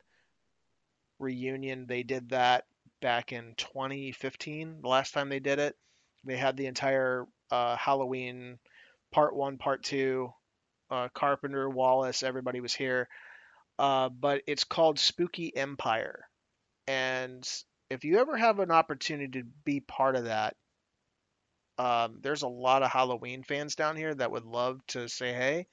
reunion. They did that back in 2015, the last time they did it. They had the entire uh, Halloween part one, part two. Uh, Carpenter, Wallace, everybody was here. Uh, but it's called Spooky Empire. And if you ever have an opportunity to be part of that, um, there's a lot of Halloween fans down here that would love to say hey.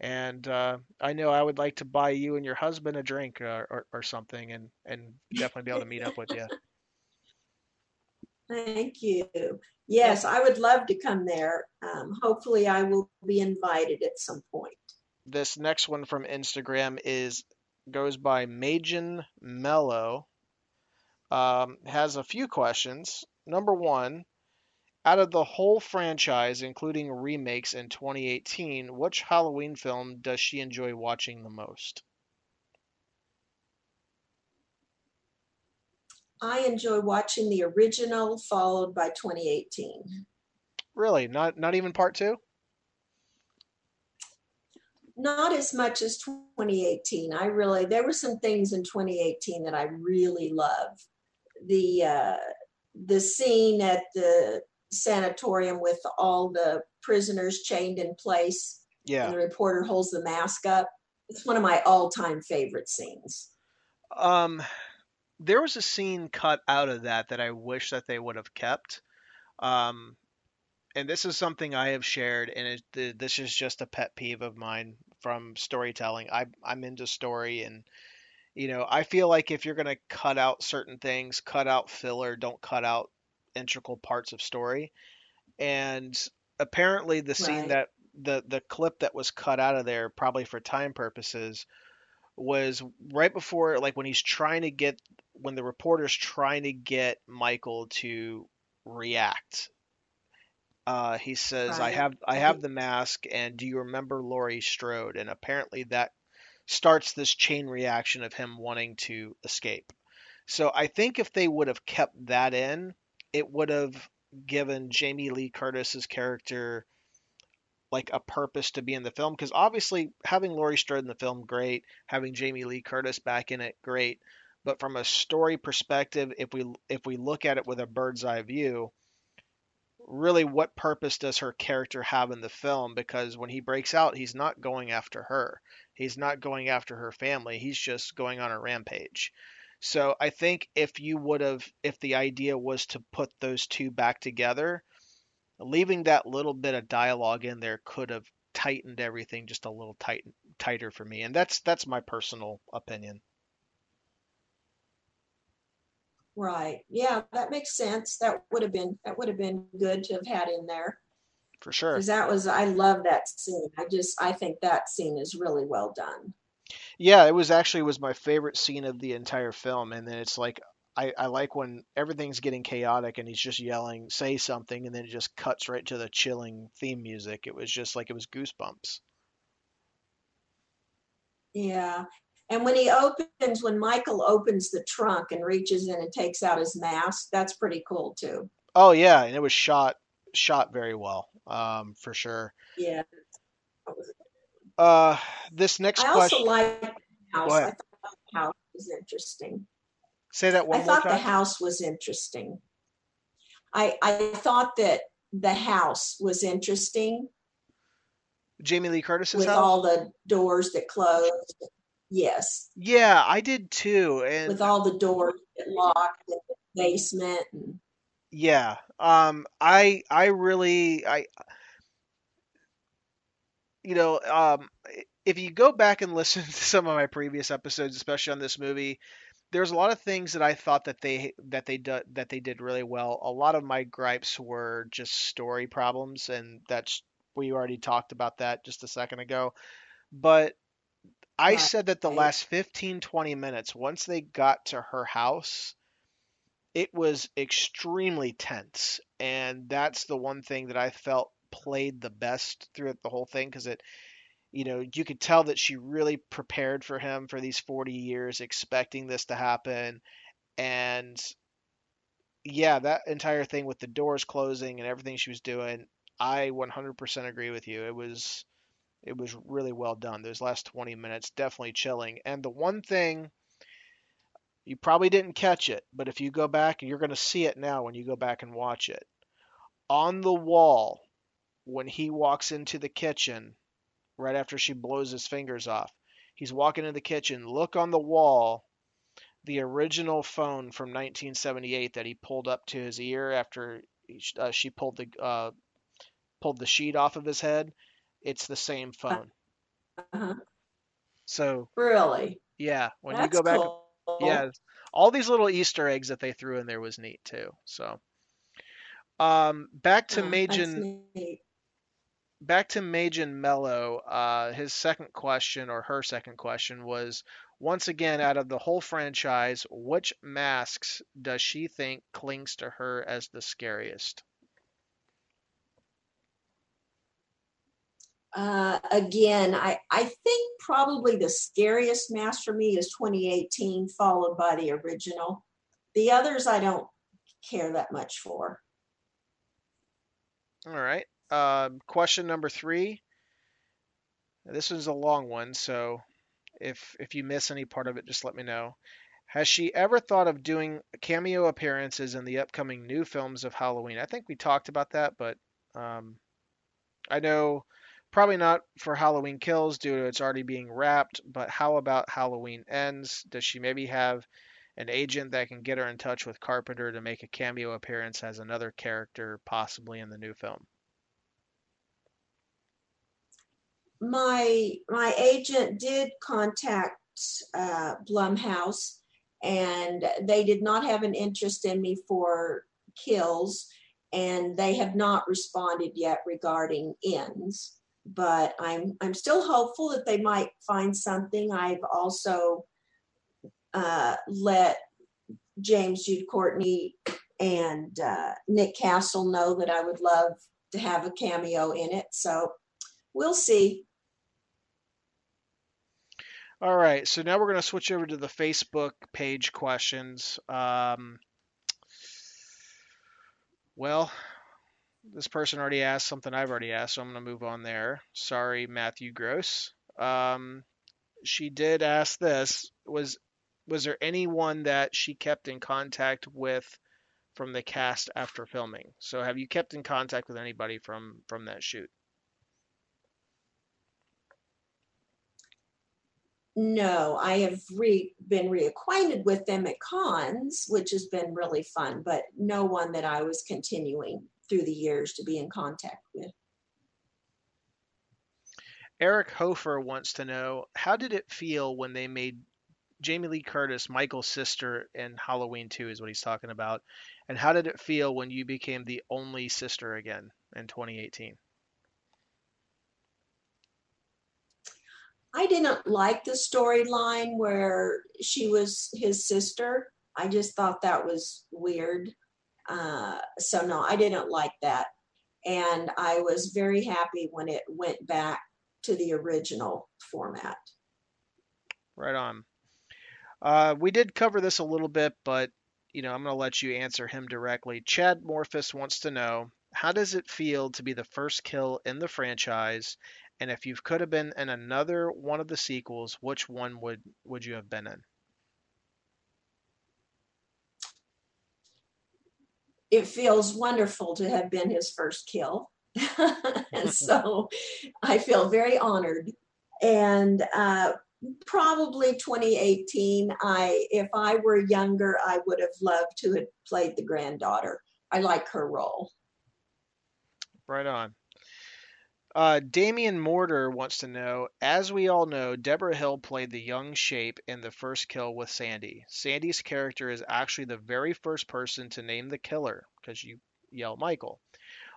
And uh, I know I would like to buy you and your husband a drink or, or, or something and, and definitely be able to meet up with you. Thank you. Yes, I would love to come there. Um, hopefully, I will be invited at some point. This next one from Instagram is goes by Majin Mello. Um, has a few questions. Number one, out of the whole franchise, including remakes in 2018, which Halloween film does she enjoy watching the most? I enjoy watching the original, followed by 2018. Really, not not even part two. Not as much as 2018. I really, there were some things in 2018 that I really love. The uh, the scene at the sanatorium with all the prisoners chained in place, Yeah. and the reporter holds the mask up. It's one of my all-time favorite scenes. Um, there was a scene cut out of that that I wish that they would have kept. Um, and this is something I have shared, and it, th- this is just a pet peeve of mine from storytelling. I, I'm into story, and you know, I feel like if you're gonna cut out certain things, cut out filler, don't cut out integral parts of story. And apparently, the scene Right. that the the clip that was cut out of there, probably for time purposes, was right before like when he's trying to get when the reporter's trying to get Michael to react. Uh, he says, "I have I have the mask, and do you remember Laurie Strode?" And apparently that starts this chain reaction of him wanting to escape. So I think if they would have kept that in, it would have given Jamie Lee Curtis's character like a purpose to be in the film because obviously having Laurie Strode in the film great, having Jamie Lee Curtis back in it great, but from a story perspective, if we if we look at it with a bird's eye view, really what purpose does her character have in the film because when he breaks out, he's not going after her. He's not going after her family. He's just going on a rampage. So I think if you would have if the idea was to put those two back together, leaving that little bit of dialogue in there could have tightened everything just a little tight tighter for me and that's that's my personal opinion Right. Yeah, that makes sense. That would have been that would have been good to have had in there. for sure Because that was I love that scene. I just I think that scene is really well done. yeah it was actually was my favorite scene of the entire film and then it's like I, I like when everything's getting chaotic and he's just yelling say something and then it just cuts right to the chilling theme music it was just like it was goosebumps Yeah. And when he opens, when Michael opens the trunk and reaches in and takes out his mask, that's pretty cool too. oh yeah and it was shot shot very well um for sure Yeah. Uh, this next I also question. liked the house. I thought the house was interesting. Say that one I thought the house was interesting. I I thought that the house was interesting Jamie Lee Curtis's with house. all the doors that closed. Yes, Yeah, I did too. And with all the doors that locked in the basement. And, Yeah. Um I I really I you know, um if you go back and listen to some of my previous episodes, especially on this movie, there's a lot of things that I thought that they that they do, that they did really well. A lot of my gripes were just story problems and that's we already talked about that just a second ago. But I said that the last 15 20 minutes once they got to her house it was extremely tense. And that's the one thing that i felt played the best throughout the whole thing because it you know you could tell that she really prepared for him for these 40 years expecting this to happen. And yeah that entire thing with the doors closing and everything she was doing i 100% agree with you. It was it was really well done those last 20 minutes definitely chilling and the one thing you probably didn't catch it, but if you go back, you're going to see it now when you go back and watch it. On the wall, when he walks into the kitchen, right after she blows his fingers off, he's walking in the kitchen. Look on the wall, the original phone from 1978 that he pulled up to his ear after uh, she pulled the uh, pulled the sheet off of his head. It's the same phone. Uh-huh. So Really, yeah, when that's you go back cool. Yeah, all these little Easter eggs that they threw in there was neat too. So, um, back to Uh, Majin, back to Majin Mello. Uh, his second question or her second question was, once again, out of the whole franchise, which masks does she think clings to her as the scariest? Uh, again, I, I think probably the scariest mask for me is 2018, followed by the original. The others I don't care that much for. All right. Um, question number three. This is a long one, so if if you miss any part of it, just let me know. Has she ever thought of doing cameo appearances in the upcoming new films of Halloween? I think we talked about that, but um, I know probably not for Halloween Kills due to it's already being wrapped. But how about Halloween Ends? Does she maybe have an agent that can get her in touch with Carpenter to make a cameo appearance as another character, possibly in the new film? My my agent did contact uh, Blumhouse, and they did not have an interest in me for kills, and they have not responded yet regarding ends. But I'm I'm still hopeful that they might find something. I've also uh, let James Jude Courtney and uh, Nick Castle know that I would love to have a cameo in it. So we'll see. All right, so now we're going to switch over to the Facebook page questions. Um, well, this person already asked something I've already asked, so I'm going to move on there. Sorry, Matthew Gross. Um, she did ask this: was was there anyone that she kept in contact with from the cast after filming? So, have you kept in contact with anybody from from that shoot? No, I have re, been reacquainted with them at cons, which has been really fun, but no one that I was continuing through the years to be in contact with. Eric Hofer wants to know how did it feel when they made Jamie Lee Curtis Michael's sister in Halloween 2 is what he's talking about. And how did it feel when you became the only sister again in 2018? I didn't like the storyline where she was his sister. I just thought that was weird. Uh, so, no, I didn't like that. And I was very happy when it went back to the original format. Right on. Uh, we did cover this a little bit, but you know, I'm going to let you answer him directly. Chad Morphus wants to know how does it feel to be the first kill in the franchise And if you could have been in another one of the sequels, which one would would you have been in? It feels wonderful to have been his first kill. and so I feel very honored. And uh, probably 2018, I if I were younger, I would have loved to have played the granddaughter. I like her role. Right on. Uh, Damien Mortar wants to know, as we all know, Debra Hill played the young Shape in the first kill with Sandy. Sandy's character is actually the very first person to name the killer because you yell Michael.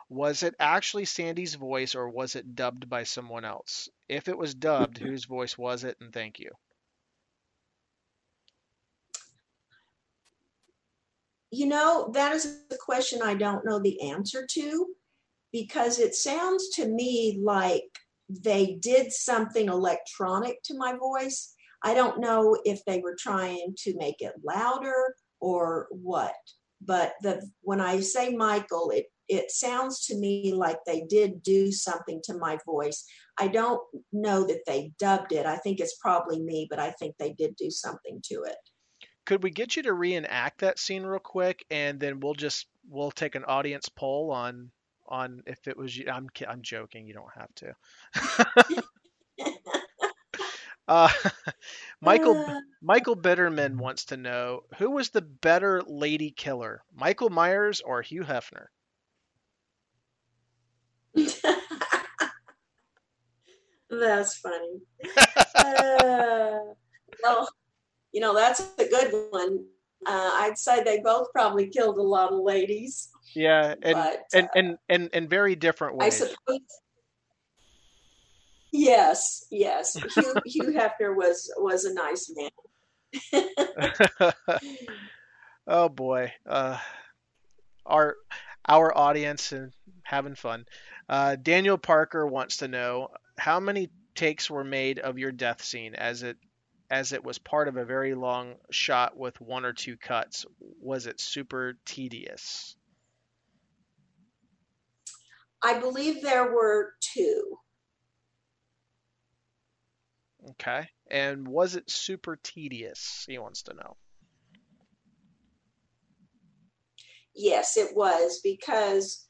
Was it actually Sandy's voice or was it dubbed by someone else? If it was dubbed, whose voice was it? And thank you. You know, that is a question I don't know the answer to because it sounds to me like they did something electronic to my voice. I don't know if they were trying to make it louder or what. But the when I say Michael, it it sounds to me like they did do something to my voice. I don't know that they dubbed it. I think it's probably me, but I think they did do something to it. Could we get you to reenact that scene real quick, and then we'll just we'll take an audience poll on on if it was you. I'm I'm joking. You don't have to. uh, Michael uh. Michael Bitterman wants to know who was the better lady killer, Michael Myers or Hugh Hefner? that's funny. uh, well, you know that's a good one. Uh, I'd say they both probably killed a lot of ladies. Yeah, and but, and, uh, and and and very different ways. I suppose. Yes, yes. Hugh, Hugh Hefner was was a nice man. oh boy, uh, our our audience and having fun. Uh, Daniel Parker wants to know how many takes were made of your death scene as it as it was part of a very long shot with one or two cuts. Was it super tedious? I believe there were two. Okay. And was it super tedious? He wants to know. Yes, it was because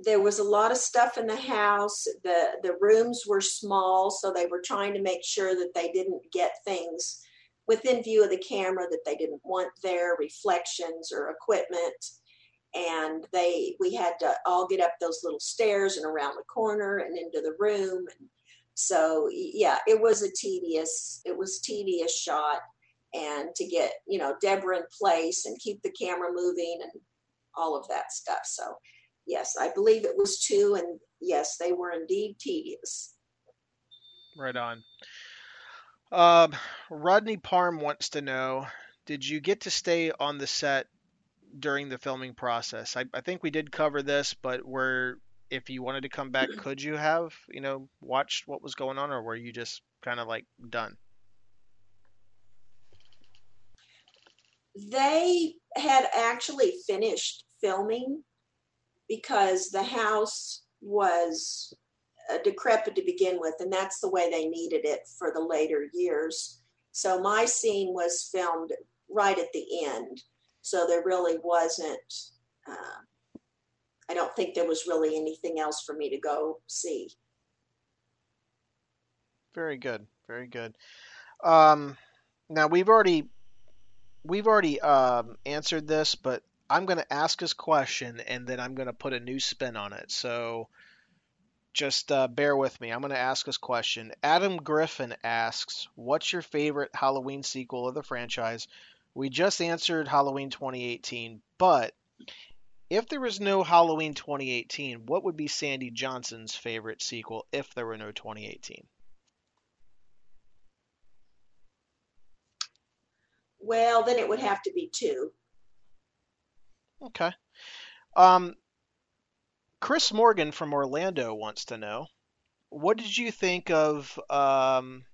there was a lot of stuff in the house. The the rooms were small, so they were trying to make sure that they didn't get things within view of the camera that they didn't want there, reflections or equipment. And they we had to all get up those little stairs and around the corner and into the room. And so yeah it was a tedious it was tedious shot. And to get you know Debra in place and keep the camera moving and all of that stuff. So yes i believe it was two and yes they were indeed tedious right on um, rodney parm wants to know did you get to stay on the set during the filming process. I, I think we did cover this, but were if you wanted to come back, could you have you know watched what was going on, or were you just kind of like done? They had actually finished filming because the house was uh, decrepit to begin with, and that's the way they needed it for the later years. So my scene was filmed right at the end. So there really wasn't, uh, I don't think there was really anything else for me to go see. Very good. Very good. Um, now we've already we've already um, answered this, but I'm going to ask this question and then I'm going to put a new spin on it. So just uh, bear with me. I'm going to ask this question. Adam Griffin asks, "What's your favorite Halloween sequel of the franchise? We just answered Halloween 2018, but if there was no Halloween 2018, what would be Sandy Johnson's favorite sequel if there were no 2018? Well, then it would have to be two. Okay. Um, Chris Morgan from Orlando wants to know, what did you think of um,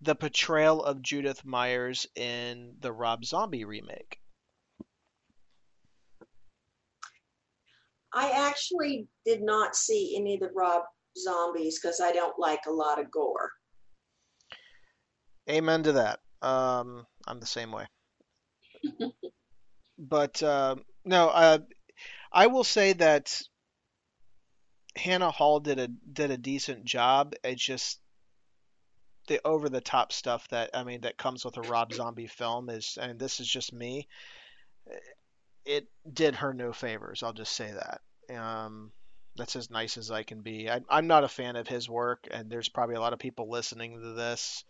the portrayal of Judith Myers in the Rob Zombie remake? I actually did not see any of the Rob zombies because I don't like a lot of gore. Amen to that. Um, I'm the same way. but uh, no, uh, I will say that Hannah Hall did a did a decent job. It's just the over the top stuff that I mean that comes with a Rob Zombie film is, and this is just me. It did her no favors. I'll just say that. Um, that's as nice as I can be. I, I'm not a fan of his work, and there's probably a lot of people listening to this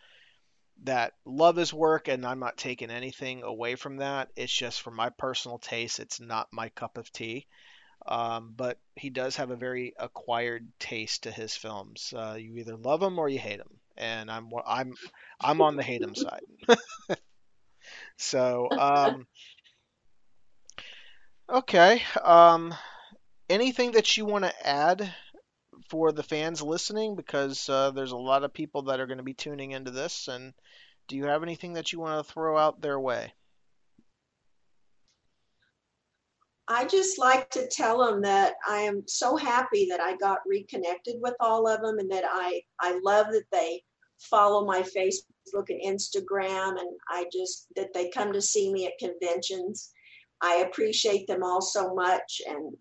that love his work, and I'm not taking anything away from that. It's just for my personal taste, it's not my cup of tea. Um, but he does have a very acquired taste to his films. Uh, you either love him or you hate him, and I'm I'm I'm on the hate him side. so um, okay, um, anything that you want to add for the fans listening? Because uh, there's a lot of people that are going to be tuning into this, and do you have anything that you want to throw out their way? I just like to tell them that I am so happy that I got reconnected with all of them and that I, I love that they follow my Facebook and Instagram and I just that they come to see me at conventions. I appreciate them all so much and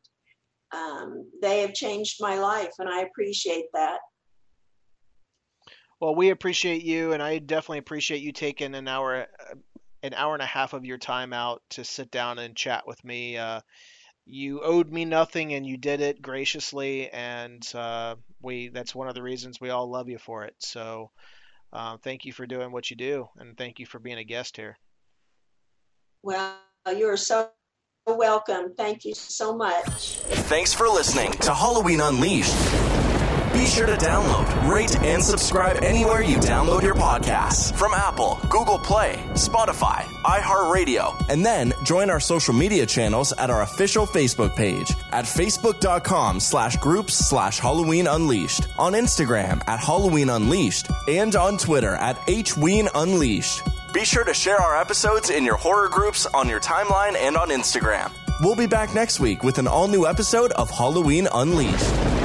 um, they have changed my life and I appreciate that. Well, we appreciate you and I definitely appreciate you taking an hour an hour and a half of your time out to sit down and chat with me. Uh, you owed me nothing, and you did it graciously, and uh, we that's one of the reasons we all love you for it. So, uh, thank you for doing what you do, and thank you for being a guest here. Well, you're so welcome. Thank you so much. Thanks for listening to Halloween Unleashed. Be sure to download, rate, and subscribe anywhere you download your podcasts from Apple, Google Play, Spotify, iHeartRadio, and then join our social media channels at our official Facebook page at facebook.com slash groups slash Halloween Unleashed, on Instagram at Halloween Unleashed, and on Twitter at HWeen Unleashed. Be sure to share our episodes in your horror groups on your timeline and on Instagram. We'll be back next week with an all new episode of Halloween Unleashed.